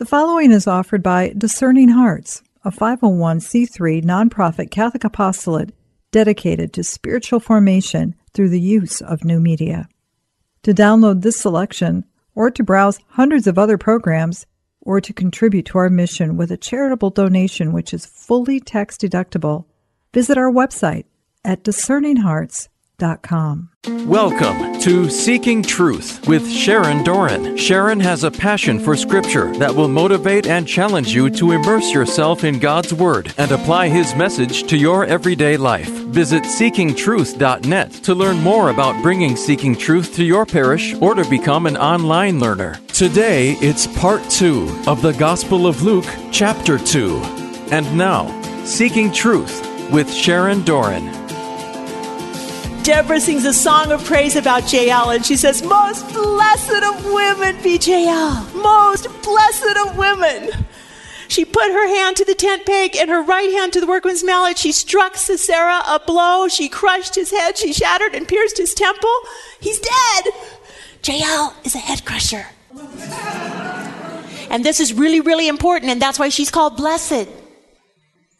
The following is offered by Discerning Hearts, a 501c3 nonprofit Catholic apostolate dedicated to spiritual formation through the use of new media. To download this selection, or to browse hundreds of other programs, or to contribute to our mission with a charitable donation which is fully tax deductible, visit our website at discerninghearts.com. Welcome to Seeking Truth with Sharon Doran. Sharon has a passion for Scripture that will motivate and challenge you to immerse yourself in God's Word and apply His message to your everyday life. Visit seekingtruth.net to learn more about bringing Seeking Truth to your parish or to become an online learner. Today, it's part two of the Gospel of Luke, chapter 2. And now, Seeking Truth with Sharon Doran. Deborah sings a song of praise about Jael, and she says, Most blessed of women be. Most blessed of women. She put her hand to the tent peg and her right hand to the workman's mallet. She struck Sisera a blow. She crushed his head. She shattered and pierced his temple. He's dead. Jael is a head crusher. and this is really, really important, and that's why she's called blessed.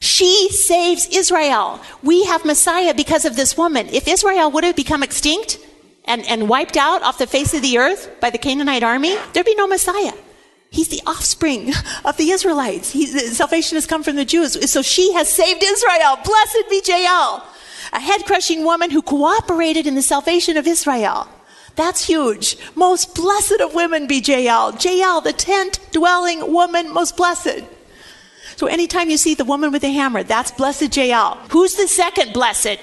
She saves Israel. We have Messiah because of this woman. If Israel would have become extinct and, and wiped out off the face of the earth by the Canaanite army, there'd be no Messiah. He's the offspring of the Israelites. He, salvation has come from the Jews. So she has saved Israel. Blessed be Jael, a head crushing woman who cooperated in the salvation of Israel. That's huge. Most blessed of women be Jael. Jael, the tent dwelling woman, most blessed. So anytime you see the woman with the hammer, that's blessed Jael. Who's the second blessed?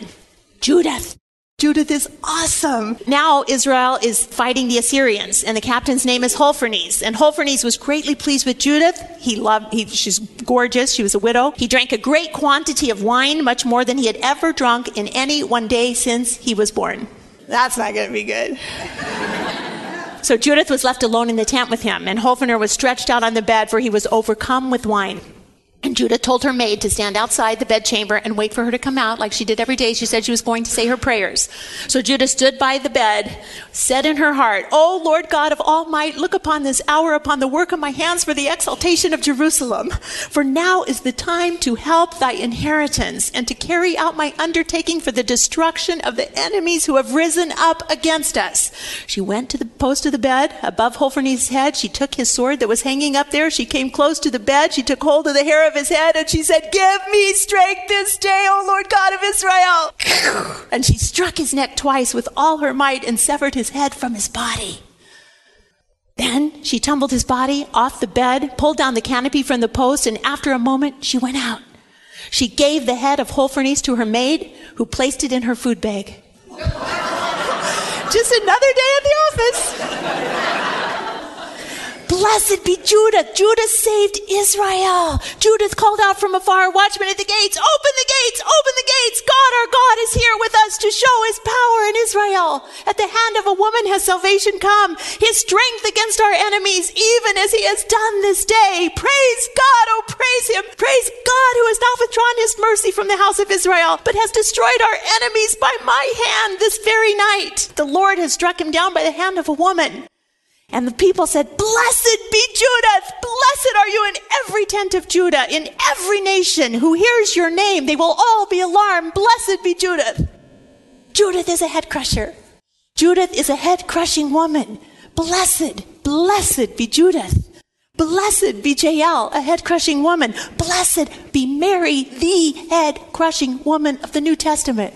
Judith. Judith is awesome. Now Israel is fighting the Assyrians, and the captain's name is Holofernes. And Holofernes was greatly pleased with Judith. He loved, he, she's gorgeous. She was a widow. He drank a great quantity of wine, much more than he had ever drunk in any one day since he was born. That's not going to be good. so Judith was left alone in the tent with him, and Holofernes was stretched out on the bed, for he was overcome with wine. And Judith told her maid to stand outside the bedchamber and wait for her to come out like she did every day. She said she was going to say her prayers. So Judith stood by the bed, said in her heart, O Lord God of all might, look upon this hour, upon the work of my hands for the exaltation of Jerusalem. For now is the time to help thy inheritance and to carry out my undertaking for the destruction of the enemies who have risen up against us. She went to the post of the bed above Holofernes' head. She took his sword that was hanging up there. She came close to the bed. She took hold of the hair of his head and she said, Give me strength this day, O Lord God of Israel. And she struck his neck twice with all her might and severed his head from his body. Then she tumbled his body off the bed, pulled down the canopy from the post, and after a moment she went out. She gave the head of Holofernes to her maid, who placed it in her food bag. Just another day at the office. Blessed be Judith. Judith saved Israel. Judith called out from afar, watchmen at the gates, open the gates, open the gates. God our God is here with us to show his power in Israel. At the hand of a woman has salvation come, his strength against our enemies, even as he has done this day. Praise God, oh praise him. Praise God who has not withdrawn his mercy from the house of Israel, but has destroyed our enemies by my hand this very night. The Lord has struck him down by the hand of a woman. And the people said, Blessed be Judith! Blessed are you in every tent of Judah, in every nation who hears your name. They will all be alarmed. Blessed be Judith. Judith is a head crusher. Judith is a head crushing woman. Blessed, blessed be Judith. Blessed be Jael, a head crushing woman. Blessed be Mary, the head crushing woman of the New Testament.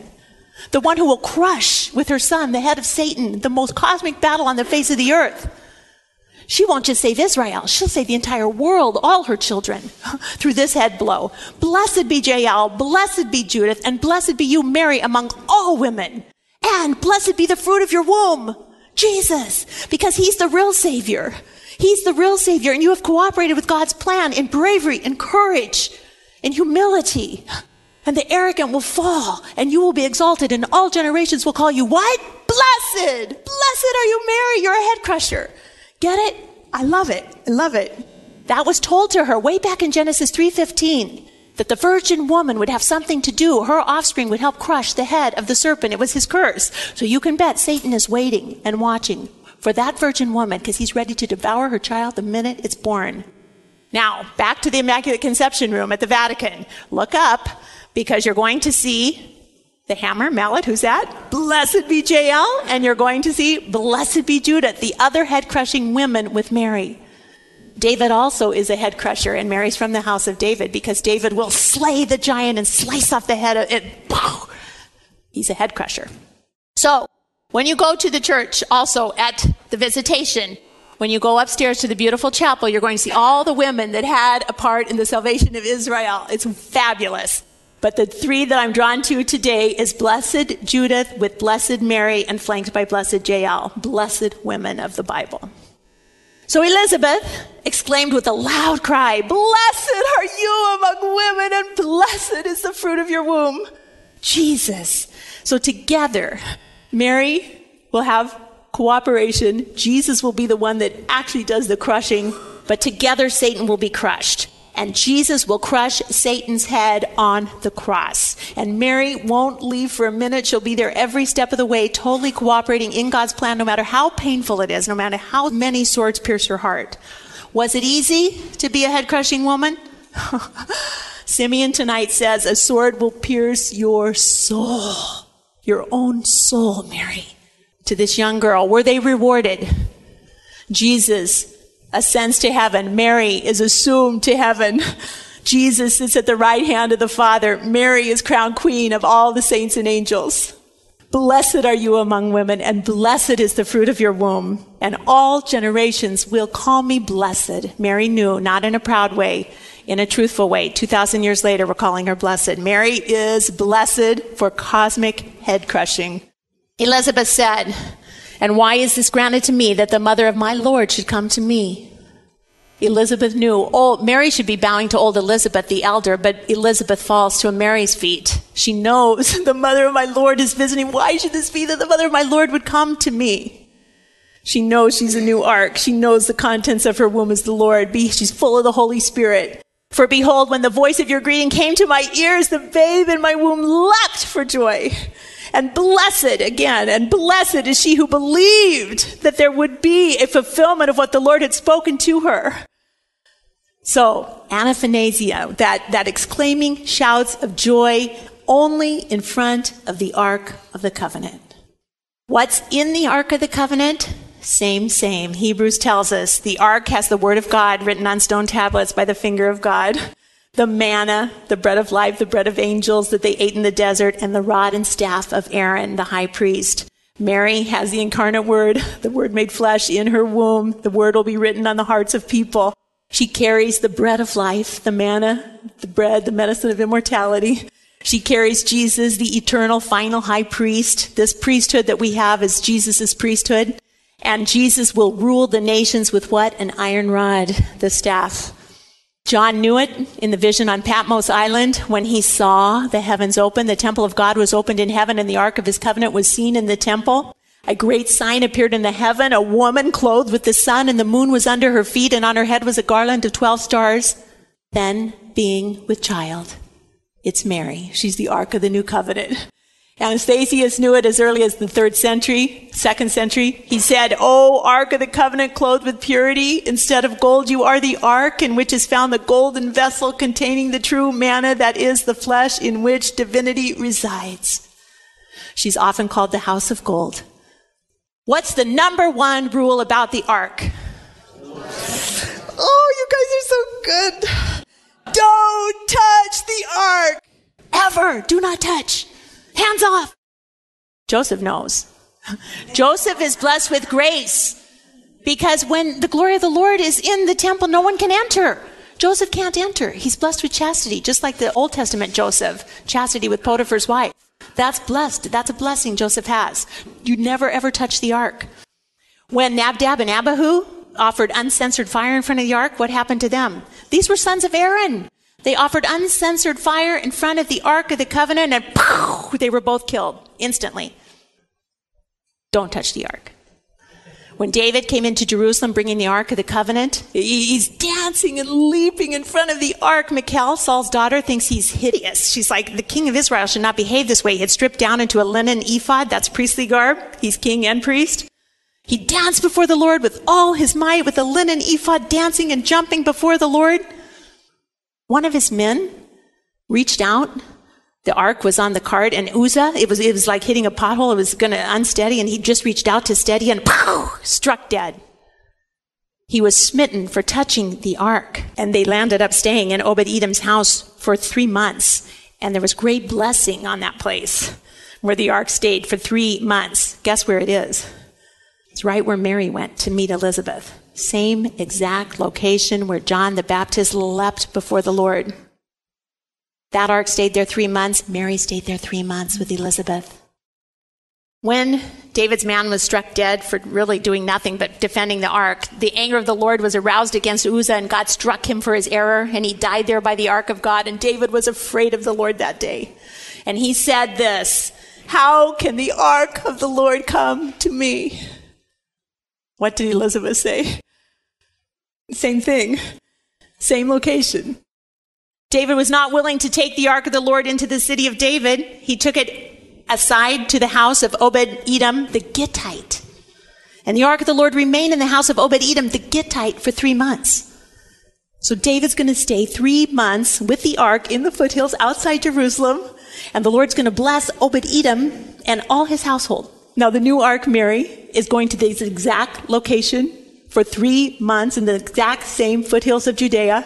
The one who will crush with her son the head of Satan, the most cosmic battle on the face of the earth. She won't just save Israel, she'll save the entire world, all her children, through this head blow. Blessed be Jael, blessed be Judith, and blessed be you, Mary, among all women. And blessed be the fruit of your womb, Jesus, because he's the real Savior. He's the real Savior, and you have cooperated with God's plan in bravery and courage, in humility. And the arrogant will fall, and you will be exalted, and all generations will call you what? Blessed! Blessed are you, Mary, you're a head crusher. Get it? I love it. I love it. That was told to her way back in Genesis 3:15 that the virgin woman would have something to do. Her offspring would help crush the head of the serpent. It was his curse. So you can bet Satan is waiting and watching for that virgin woman because he's ready to devour her child the minute it's born. Now, back to the Immaculate Conception Room at the Vatican. Look up because you're going to see the hammer, mallet, who's that? Blessed be Jael. And you're going to see Blessed be Judith, the other head crushing women with Mary. David also is a head crusher, and Mary's from the house of David because David will slay the giant and slice off the head of it. He's a head crusher. So, when you go to the church, also at the visitation, when you go upstairs to the beautiful chapel, you're going to see all the women that had a part in the salvation of Israel. It's fabulous. But the three that I'm drawn to today is Blessed Judith with Blessed Mary and flanked by Blessed Jael, blessed women of the Bible. So Elizabeth exclaimed with a loud cry, Blessed are you among women, and blessed is the fruit of your womb, Jesus. So together, Mary will have cooperation. Jesus will be the one that actually does the crushing, but together Satan will be crushed and Jesus will crush Satan's head on the cross. And Mary won't leave for a minute. She'll be there every step of the way, totally cooperating in God's plan, no matter how painful it is, no matter how many swords pierce her heart. Was it easy to be a head crushing woman? Simeon tonight says, A sword will pierce your soul, your own soul, Mary. To this young girl, were they rewarded? Jesus ascends to heaven. Mary is assumed to heaven. Jesus sits at the right hand of the Father. Mary is crowned queen of all the saints and angels. Blessed are you among women, and blessed is the fruit of your womb. And all generations will call me blessed. Mary knew, not in a proud way, in a truthful way. 2,000 years later, we're calling her blessed. Mary is blessed for cosmic head crushing. Elizabeth said, and why is this granted to me that the mother of my Lord should come to me? Elizabeth knew. Oh, Mary should be bowing to old Elizabeth the elder, but Elizabeth falls to Mary's feet. She knows the mother of my Lord is visiting. Why should this be that the mother of my Lord would come to me? She knows she's a new ark. She knows the contents of her womb is the Lord. She's full of the Holy Spirit. For behold, when the voice of your greeting came to my ears, the babe in my womb leapt for joy. And blessed, again, and blessed is she who believed that there would be a fulfillment of what the Lord had spoken to her. So, anaphanasia, that, that exclaiming shouts of joy only in front of the Ark of the Covenant. What's in the Ark of the Covenant? Same, same. Hebrews tells us the Ark has the Word of God written on stone tablets by the finger of God the manna, the bread of life, the bread of angels that they ate in the desert, and the rod and staff of Aaron, the high priest. Mary has the incarnate word, the word made flesh in her womb. The word will be written on the hearts of people. She carries the bread of life, the manna, the bread, the medicine of immortality. She carries Jesus, the eternal final high priest. This priesthood that we have is Jesus' priesthood. And Jesus will rule the nations with what? An iron rod, the staff. John knew it in the vision on Patmos Island when he saw the heavens open. The temple of God was opened in heaven and the ark of his covenant was seen in the temple. A great sign appeared in the heaven, a woman clothed with the sun and the moon was under her feet and on her head was a garland of 12 stars. Then being with child. It's Mary. She's the ark of the new covenant. Athanasius knew it as early as the third century, second century. He said, O ark of the covenant clothed with purity, instead of gold, you are the ark in which is found the golden vessel containing the true manna that is the flesh in which divinity resides. She's often called the house of gold. What's the number one rule about the ark? Oh, you guys are so good. Don't touch the ark. Ever. Do not touch. Hands off. Joseph knows. Joseph is blessed with grace because when the glory of the Lord is in the temple, no one can enter. Joseph can't enter. He's blessed with chastity, just like the Old Testament Joseph, chastity with Potiphar's wife. That's blessed. That's a blessing Joseph has. You never ever touch the ark. When Nadab and Abihu offered uncensored fire in front of the ark, what happened to them? These were sons of Aaron. They offered uncensored fire in front of the Ark of the Covenant and poof, they were both killed instantly. Don't touch the Ark. When David came into Jerusalem bringing the Ark of the Covenant, he's dancing and leaping in front of the Ark. Michal, Saul's daughter, thinks he's hideous. She's like, the king of Israel should not behave this way. He had stripped down into a linen ephod. That's priestly garb. He's king and priest. He danced before the Lord with all his might, with a linen ephod, dancing and jumping before the Lord. One of his men reached out. The ark was on the cart, and Uzzah, it was, it was like hitting a pothole. It was going to unsteady, and he just reached out to steady and pow, struck dead. He was smitten for touching the ark, and they landed up staying in Obed Edom's house for three months. And there was great blessing on that place where the ark stayed for three months. Guess where it is? It's right where Mary went to meet Elizabeth. Same exact location where John the Baptist leapt before the Lord. That ark stayed there three months. Mary stayed there three months with Elizabeth. When David's man was struck dead for really doing nothing but defending the ark, the anger of the Lord was aroused against Uzzah, and God struck him for his error, and he died there by the ark of God. And David was afraid of the Lord that day. And he said this How can the ark of the Lord come to me? What did Elizabeth say? Same thing, same location. David was not willing to take the ark of the Lord into the city of David. He took it aside to the house of Obed Edom the Gittite. And the ark of the Lord remained in the house of Obed Edom the Gittite for three months. So David's going to stay three months with the ark in the foothills outside Jerusalem. And the Lord's going to bless Obed Edom and all his household. Now, the new ark, Mary, is going to this exact location for three months in the exact same foothills of Judea.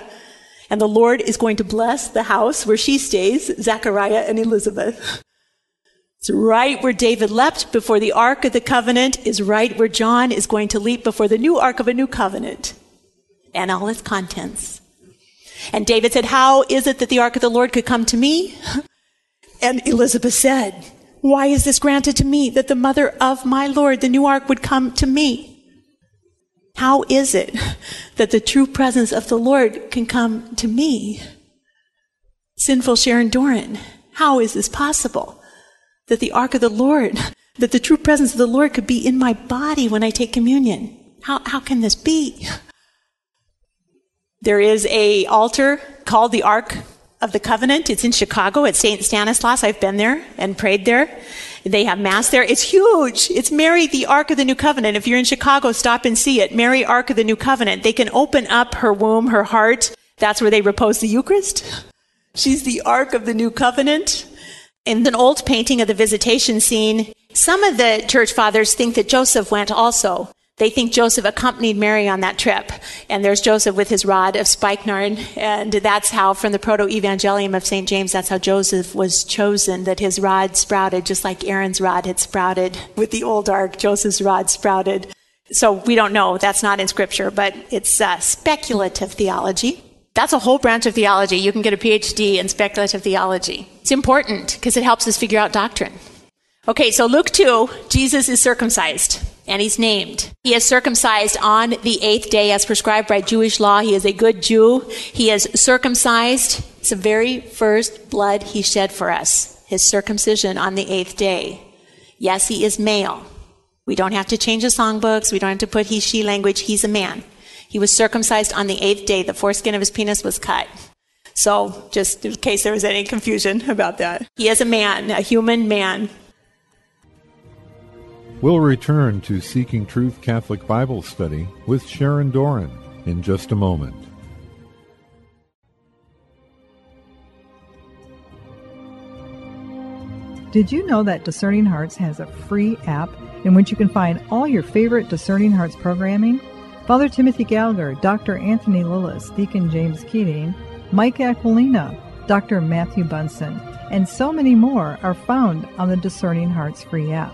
And the Lord is going to bless the house where she stays, Zechariah and Elizabeth. It's right where David leapt before the Ark of the Covenant is right where John is going to leap before the new Ark of a New Covenant and all its contents. And David said, How is it that the Ark of the Lord could come to me? And Elizabeth said, why is this granted to me that the mother of my Lord, the new ark, would come to me? How is it that the true presence of the Lord can come to me? Sinful Sharon Doran, how is this possible? That the ark of the Lord, that the true presence of the Lord could be in my body when I take communion? How, how can this be? There is a altar called the Ark of the Covenant. It's in Chicago at St. Stanislaus. I've been there and prayed there. They have mass there. It's huge. It's Mary, the Ark of the New Covenant. If you're in Chicago, stop and see it. Mary, Ark of the New Covenant. They can open up her womb, her heart. That's where they repose the Eucharist. She's the Ark of the New Covenant. In an old painting of the visitation scene, some of the church fathers think that Joseph went also. They think Joseph accompanied Mary on that trip. And there's Joseph with his rod of spikenard. And that's how, from the proto evangelium of St. James, that's how Joseph was chosen, that his rod sprouted, just like Aaron's rod had sprouted. With the old ark, Joseph's rod sprouted. So we don't know. That's not in scripture, but it's uh, speculative theology. That's a whole branch of theology. You can get a PhD in speculative theology. It's important because it helps us figure out doctrine. Okay, so Luke 2, Jesus is circumcised and he's named. He is circumcised on the eighth day as prescribed by Jewish law. He is a good Jew. He is circumcised. It's the very first blood he shed for us, his circumcision on the eighth day. Yes, he is male. We don't have to change the songbooks. We don't have to put he, she language. He's a man. He was circumcised on the eighth day. The foreskin of his penis was cut. So, just in case there was any confusion about that, he is a man, a human man We'll return to Seeking Truth Catholic Bible Study with Sharon Doran in just a moment. Did you know that Discerning Hearts has a free app in which you can find all your favorite Discerning Hearts programming? Father Timothy Gallagher, Dr. Anthony Lilles, Deacon James Keating, Mike Aquilina, Dr. Matthew Bunson, and so many more are found on the Discerning Hearts free app.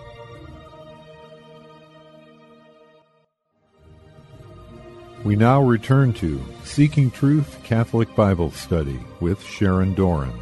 We now return to Seeking Truth Catholic Bible Study with Sharon Doran.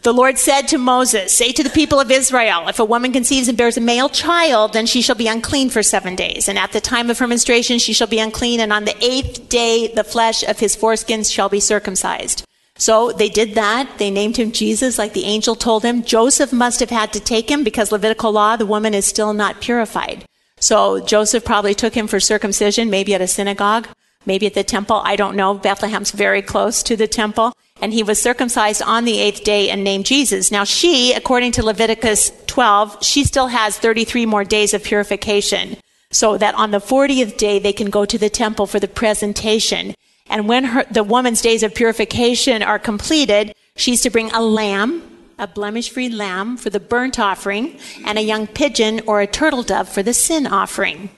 The Lord said to Moses, Say to the people of Israel, if a woman conceives and bears a male child, then she shall be unclean for seven days. And at the time of her menstruation, she shall be unclean. And on the eighth day, the flesh of his foreskins shall be circumcised. So they did that. They named him Jesus like the angel told him. Joseph must have had to take him because Levitical law, the woman is still not purified. So Joseph probably took him for circumcision, maybe at a synagogue, maybe at the temple. I don't know. Bethlehem's very close to the temple. And he was circumcised on the eighth day and named Jesus. Now she, according to Leviticus 12, she still has 33 more days of purification. So that on the 40th day they can go to the temple for the presentation. And when her, the woman's days of purification are completed, she's to bring a lamb a blemish free lamb for the burnt offering, and a young pigeon or a turtle dove for the sin offering.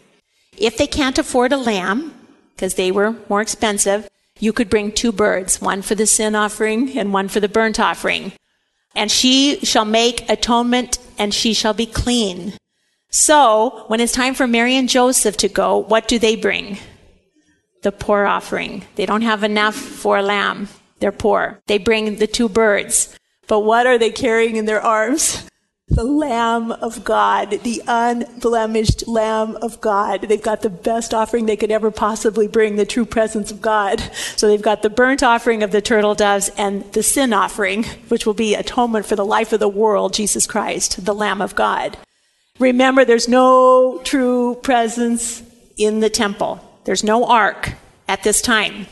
If they can't afford a lamb, because they were more expensive, you could bring two birds, one for the sin offering and one for the burnt offering. And she shall make atonement and she shall be clean. So, when it's time for Mary and Joseph to go, what do they bring? The poor offering. They don't have enough for a lamb. They're poor. They bring the two birds. But what are they carrying in their arms? The Lamb of God, the unblemished Lamb of God. They've got the best offering they could ever possibly bring, the true presence of God. So they've got the burnt offering of the turtle doves and the sin offering, which will be atonement for the life of the world, Jesus Christ, the Lamb of God. Remember, there's no true presence in the temple. There's no ark at this time.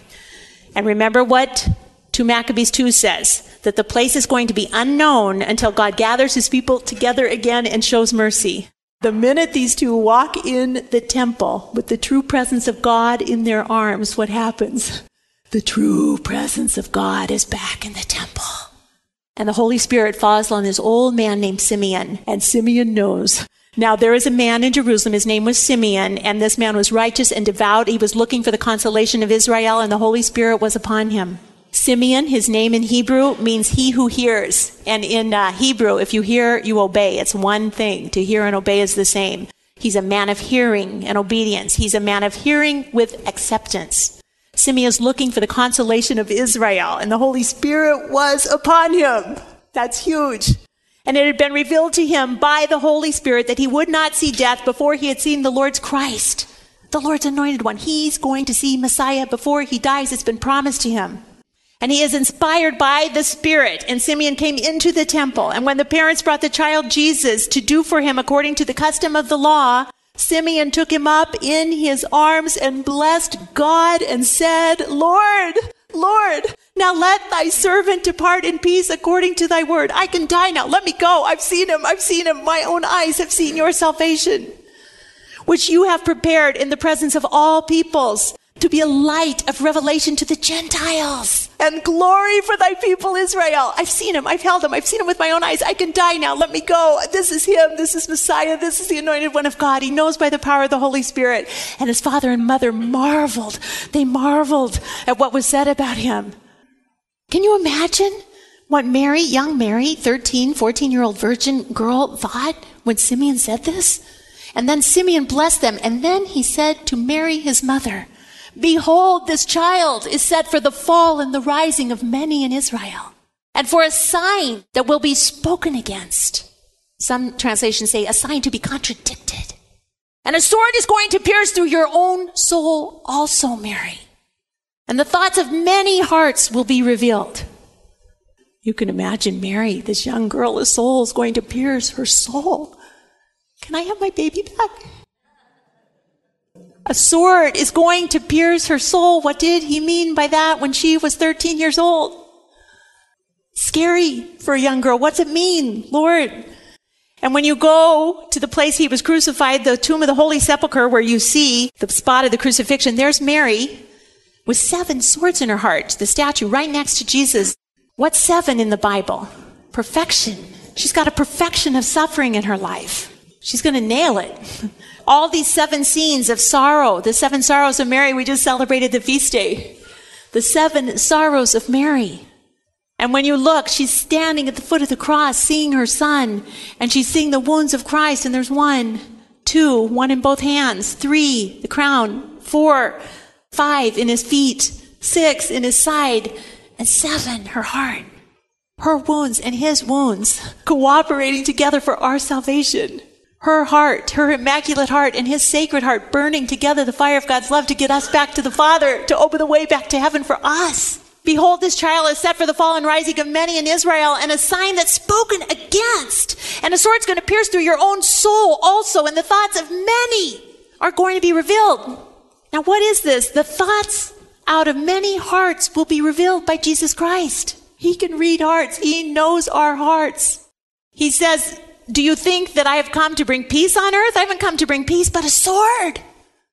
And remember what 2 Maccabees 2 says that the place is going to be unknown until God gathers his people together again and shows mercy. The minute these two walk in the temple with the true presence of God in their arms, what happens? The true presence of God is back in the temple. And the Holy Spirit falls on this old man named Simeon, and Simeon knows. Now there is a man in Jerusalem, his name was Simeon, and this man was righteous and devout. He was looking for the consolation of Israel, and the Holy Spirit was upon him. Simeon, his name in Hebrew, means he who hears. And in uh, Hebrew, if you hear, you obey. It's one thing. To hear and obey is the same. He's a man of hearing and obedience. He's a man of hearing with acceptance. Simeon is looking for the consolation of Israel, and the Holy Spirit was upon him. That's huge. And it had been revealed to him by the Holy Spirit that he would not see death before he had seen the Lord's Christ, the Lord's anointed one. He's going to see Messiah before he dies. It's been promised to him. And he is inspired by the Spirit. And Simeon came into the temple. And when the parents brought the child Jesus to do for him according to the custom of the law, Simeon took him up in his arms and blessed God and said, Lord, Lord, now let thy servant depart in peace according to thy word. I can die now. Let me go. I've seen him. I've seen him. My own eyes have seen your salvation, which you have prepared in the presence of all peoples to be a light of revelation to the Gentiles and glory for thy people Israel. I've seen him. I've held him. I've seen him with my own eyes. I can die now. Let me go. This is him. This is Messiah. This is the anointed one of God. He knows by the power of the Holy Spirit. And his father and mother marveled. They marveled at what was said about him. Can you imagine what Mary, young Mary, 13, 14 year old virgin girl thought when Simeon said this? And then Simeon blessed them. And then he said to Mary, his mother, Behold, this child is set for the fall and the rising of many in Israel, and for a sign that will be spoken against. Some translations say a sign to be contradicted. And a sword is going to pierce through your own soul also, Mary. And the thoughts of many hearts will be revealed. You can imagine Mary, this young girl, a soul is going to pierce her soul. Can I have my baby back? A sword is going to pierce her soul. What did he mean by that when she was 13 years old? Scary for a young girl. What's it mean, Lord? And when you go to the place he was crucified, the tomb of the Holy Sepulchre, where you see the spot of the crucifixion, there's Mary with seven swords in her heart, the statue right next to Jesus. What's seven in the Bible? Perfection. She's got a perfection of suffering in her life. She's going to nail it. All these seven scenes of sorrow, the seven sorrows of Mary, we just celebrated the feast day. The seven sorrows of Mary. And when you look, she's standing at the foot of the cross, seeing her son, and she's seeing the wounds of Christ, and there's one, two, one in both hands, three, the crown, four, five in his feet, six in his side, and seven, her heart. Her wounds and his wounds cooperating together for our salvation her heart, her immaculate heart, and his sacred heart burning together the fire of God's love to get us back to the Father, to open the way back to heaven for us. Behold, this child is set for the fall and rising of many in Israel, and a sign that's spoken against. And a sword's going to pierce through your own soul also, and the thoughts of many are going to be revealed. Now, what is this? The thoughts out of many hearts will be revealed by Jesus Christ. He can read hearts. He knows our hearts. He says, do you think that I have come to bring peace on earth? I haven't come to bring peace, but a sword.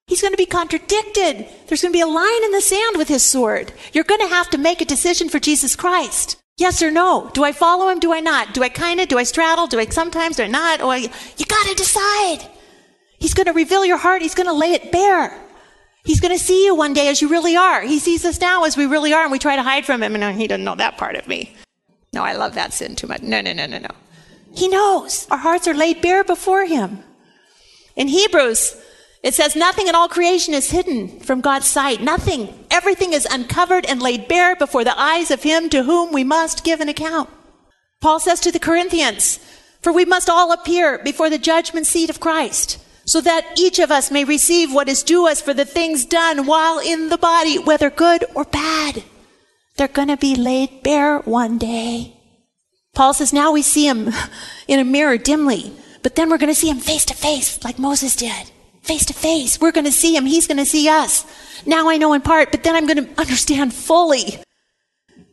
He's going to be contradicted. There's going to be a line in the sand with his sword. You're going to have to make a decision for Jesus Christ. Yes or no? Do I follow him? Do I not? Do I kind of? Do I straddle? Do I sometimes? Do I not? Oh, or you got to decide. He's going to reveal your heart. He's going to lay it bare. He's going to see you one day as you really are. He sees us now as we really are, and we try to hide from him, and he doesn't know that part of me. No, I love that sin too much. No, no, no, no, no. He knows. Our hearts are laid bare before Him. In Hebrews, it says, Nothing in all creation is hidden from God's sight. Nothing. Everything is uncovered and laid bare before the eyes of Him to whom we must give an account. Paul says to the Corinthians, For we must all appear before the judgment seat of Christ, so that each of us may receive what is due us for the things done while in the body, whether good or bad. They're going to be laid bare one day. Paul says now we see him in a mirror dimly, but then we're going to see him face to face like Moses did. Face to face. We're going to see him. He's going to see us. Now I know in part, but then I'm going to understand fully.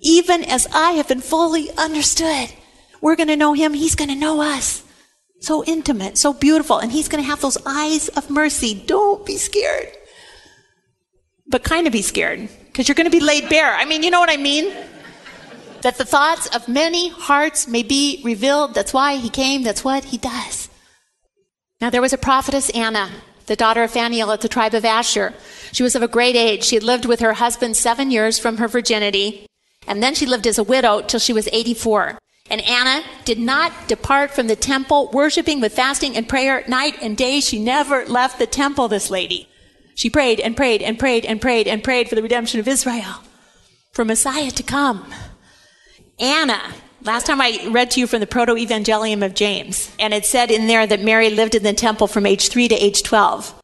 Even as I have been fully understood, we're going to know him. He's going to know us. So intimate, so beautiful. And he's going to have those eyes of mercy. Don't be scared. But kind of be scared because you're going to be laid bare. I mean, you know what I mean? That the thoughts of many hearts may be revealed. That's why he came. That's what he does. Now, there was a prophetess, Anna, the daughter of Phanuel at the tribe of Asher. She was of a great age. She had lived with her husband seven years from her virginity, and then she lived as a widow till she was 84. And Anna did not depart from the temple, worshiping with fasting and prayer night and day. She never left the temple, this lady. She prayed and prayed and prayed and prayed and prayed for the redemption of Israel, for Messiah to come. Anna, last time I read to you from the Proto Evangelium of James, and it said in there that Mary lived in the temple from age 3 to age 12.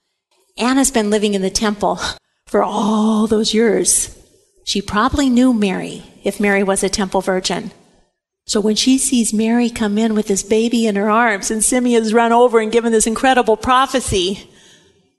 Anna's been living in the temple for all those years. She probably knew Mary if Mary was a temple virgin. So when she sees Mary come in with this baby in her arms and Simeon's run over and given this incredible prophecy,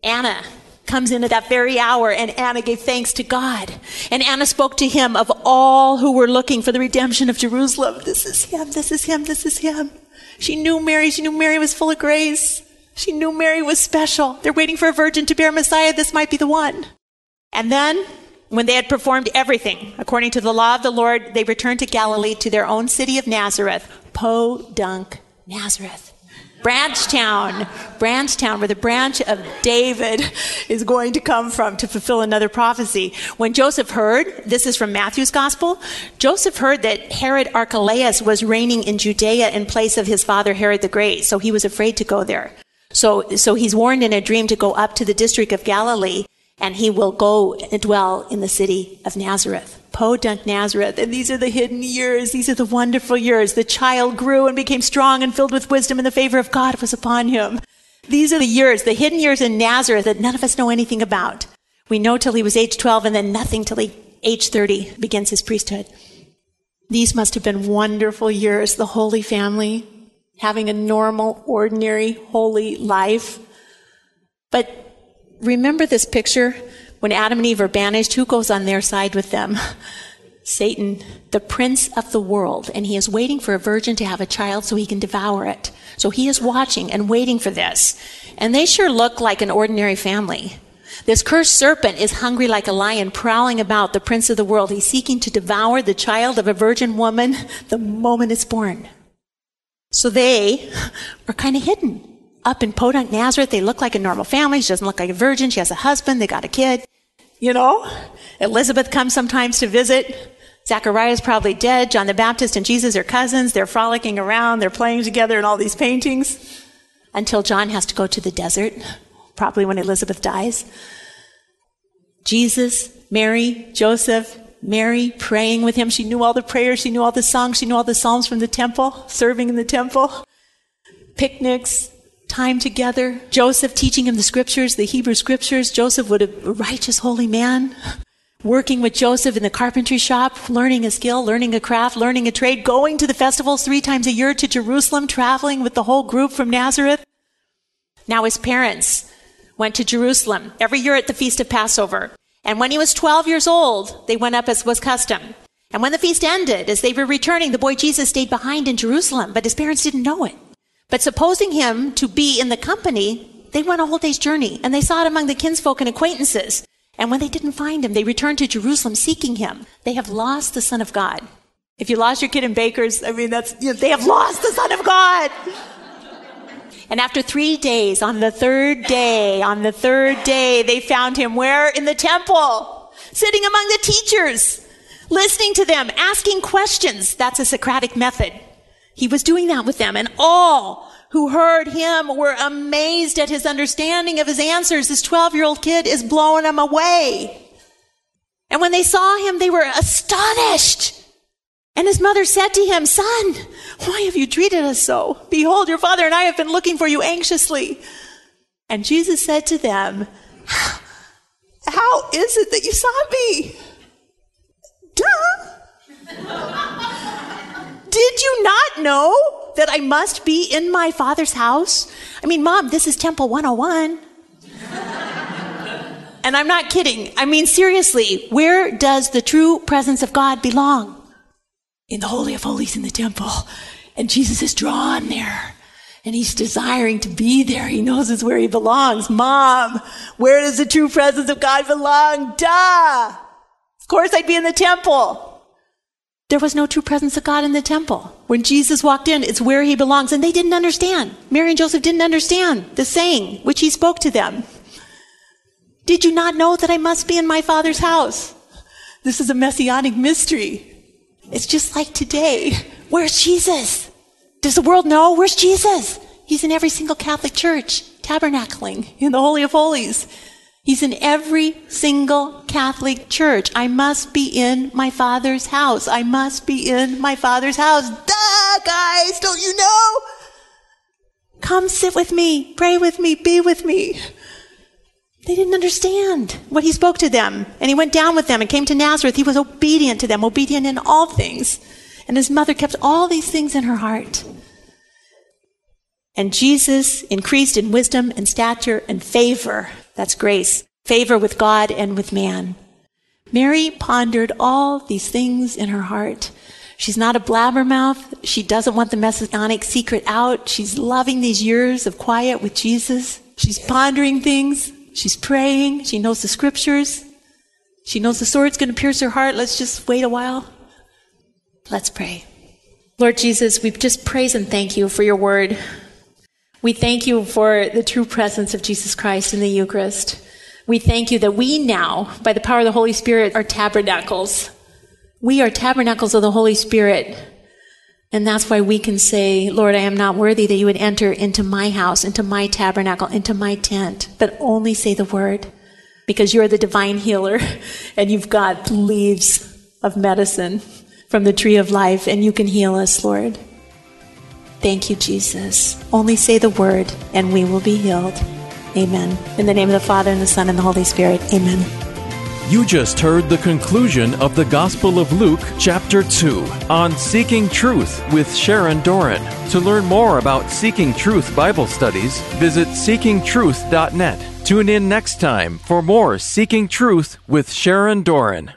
Anna comes in at that very hour, and Anna gave thanks to God. And Anna spoke to him of all who were looking for the redemption of Jerusalem. This is him, this is him, this is him. She knew Mary, she knew Mary was full of grace. She knew Mary was special. They're waiting for a virgin to bear Messiah. This might be the one. And then, when they had performed everything according to the law of the Lord, they returned to Galilee to their own city of Nazareth, Podunk, Nazareth. Branchtown, Branchtown, where the branch of David is going to come from to fulfill another prophecy. When Joseph heard, this is from Matthew's gospel, Joseph heard that Herod Archelaus was reigning in Judea in place of his father Herod the Great, so he was afraid to go there. So, so he's warned in a dream to go up to the district of Galilee and he will go and dwell in the city of Nazareth. Podunk Nazareth. And these are the hidden years. These are the wonderful years. The child grew and became strong and filled with wisdom, and the favor of God was upon him. These are the years, the hidden years in Nazareth that none of us know anything about. We know till he was age 12 and then nothing till he, age 30 begins his priesthood. These must have been wonderful years, the Holy Family, having a normal, ordinary, holy life. But remember this picture? When Adam and Eve are banished, who goes on their side with them? Satan, the prince of the world, and he is waiting for a virgin to have a child so he can devour it. So he is watching and waiting for this. And they sure look like an ordinary family. This cursed serpent is hungry like a lion, prowling about the prince of the world. He's seeking to devour the child of a virgin woman the moment it's born. So they are kind of hidden. Up in Podunk, Nazareth, they look like a normal family. She doesn't look like a virgin. She has a husband. They got a kid. You know? Elizabeth comes sometimes to visit. Zachariah is probably dead. John the Baptist and Jesus are cousins. They're frolicking around. They're playing together in all these paintings until John has to go to the desert probably when Elizabeth dies. Jesus, Mary, Joseph, Mary praying with him. She knew all the prayers, she knew all the songs, she knew all the psalms from the temple, serving in the temple, picnics, time together. Joseph teaching him the scriptures, the Hebrew scriptures. Joseph would have a righteous, holy man. Working with Joseph in the carpentry shop, learning a skill, learning a craft, learning a trade, going to the festivals three times a year to Jerusalem, traveling with the whole group from Nazareth. Now his parents, went to Jerusalem every year at the feast of Passover. And when he was 12 years old, they went up as was custom. And when the feast ended, as they were returning, the boy Jesus stayed behind in Jerusalem, but his parents didn't know it. But supposing him to be in the company, they went a whole day's journey, and they sought among the kinsfolk and acquaintances. And when they didn't find him, they returned to Jerusalem seeking him. They have lost the Son of God. If you lost your kid in Baker's, I mean, that's, you know, they have lost the Son of God. And after three days, on the third day, on the third day, they found him where? In the temple, sitting among the teachers, listening to them, asking questions. That's a Socratic method. He was doing that with them, and all who heard him were amazed at his understanding of his answers. This 12 year old kid is blowing them away. And when they saw him, they were astonished. And his mother said to him, Son, why have you treated us so? Behold, your father and I have been looking for you anxiously. And Jesus said to them, How is it that you saw me? Duh. Did you not know that I must be in my father's house? I mean, mom, this is Temple 101. and I'm not kidding. I mean, seriously, where does the true presence of God belong? in the Holy of Holies in the temple. And Jesus is drawn there. And he's desiring to be there. He knows it's where he belongs. Mom, where does the true presence of God belong? Duh! Of course I'd be in the temple. There was no true presence of God in the temple. When Jesus walked in, it's where he belongs. And they didn't understand. Mary and Joseph didn't understand the saying which he spoke to them. Did you not know that I must be in my Father's house? This is a messianic mystery. It's just like today. Where's Jesus? Does the world know? Where's Jesus? He's in every single Catholic church, tabernacling in the Holy of Holies. He's in every single Catholic church. I must be in my Father's house. I must be in my Father's house. Duh, guys, don't you know? Come sit with me, pray with me, be with me. They didn't understand what he spoke to them. And he went down with them and came to Nazareth. He was obedient to them, obedient in all things. And his mother kept all these things in her heart. And Jesus increased in wisdom and stature and favor. That's grace. Favor with God and with man. Mary pondered all these things in her heart. She's not a blabbermouth. She doesn't want the messianic secret out. She's loving these years of quiet with Jesus. She's pondering things. She's praying. She knows the scriptures. She knows the sword's going to pierce her heart. Let's just wait a while. Let's pray. Lord Jesus, we just praise and thank you for your word. We thank you for the true presence of Jesus Christ in the Eucharist. We thank you that we now, by the power of the Holy Spirit, are tabernacles. We are tabernacles of the Holy Spirit. And that's why we can say, Lord, I am not worthy that you would enter into my house, into my tabernacle, into my tent, but only say the word. because you're the divine healer and you've got leaves of medicine from the tree of life and you can heal us, Lord. Thank you, Jesus. Only say the word and we will be healed. Amen. In the name of the Father and the Son and the Holy Spirit. Amen. You just heard the conclusion of the Gospel of Luke, chapter 2, on Seeking Truth with Sharon Doran. To learn more about Seeking Truth Bible studies, visit seekingtruth.net. Tune in next time for more Seeking Truth with Sharon Doran.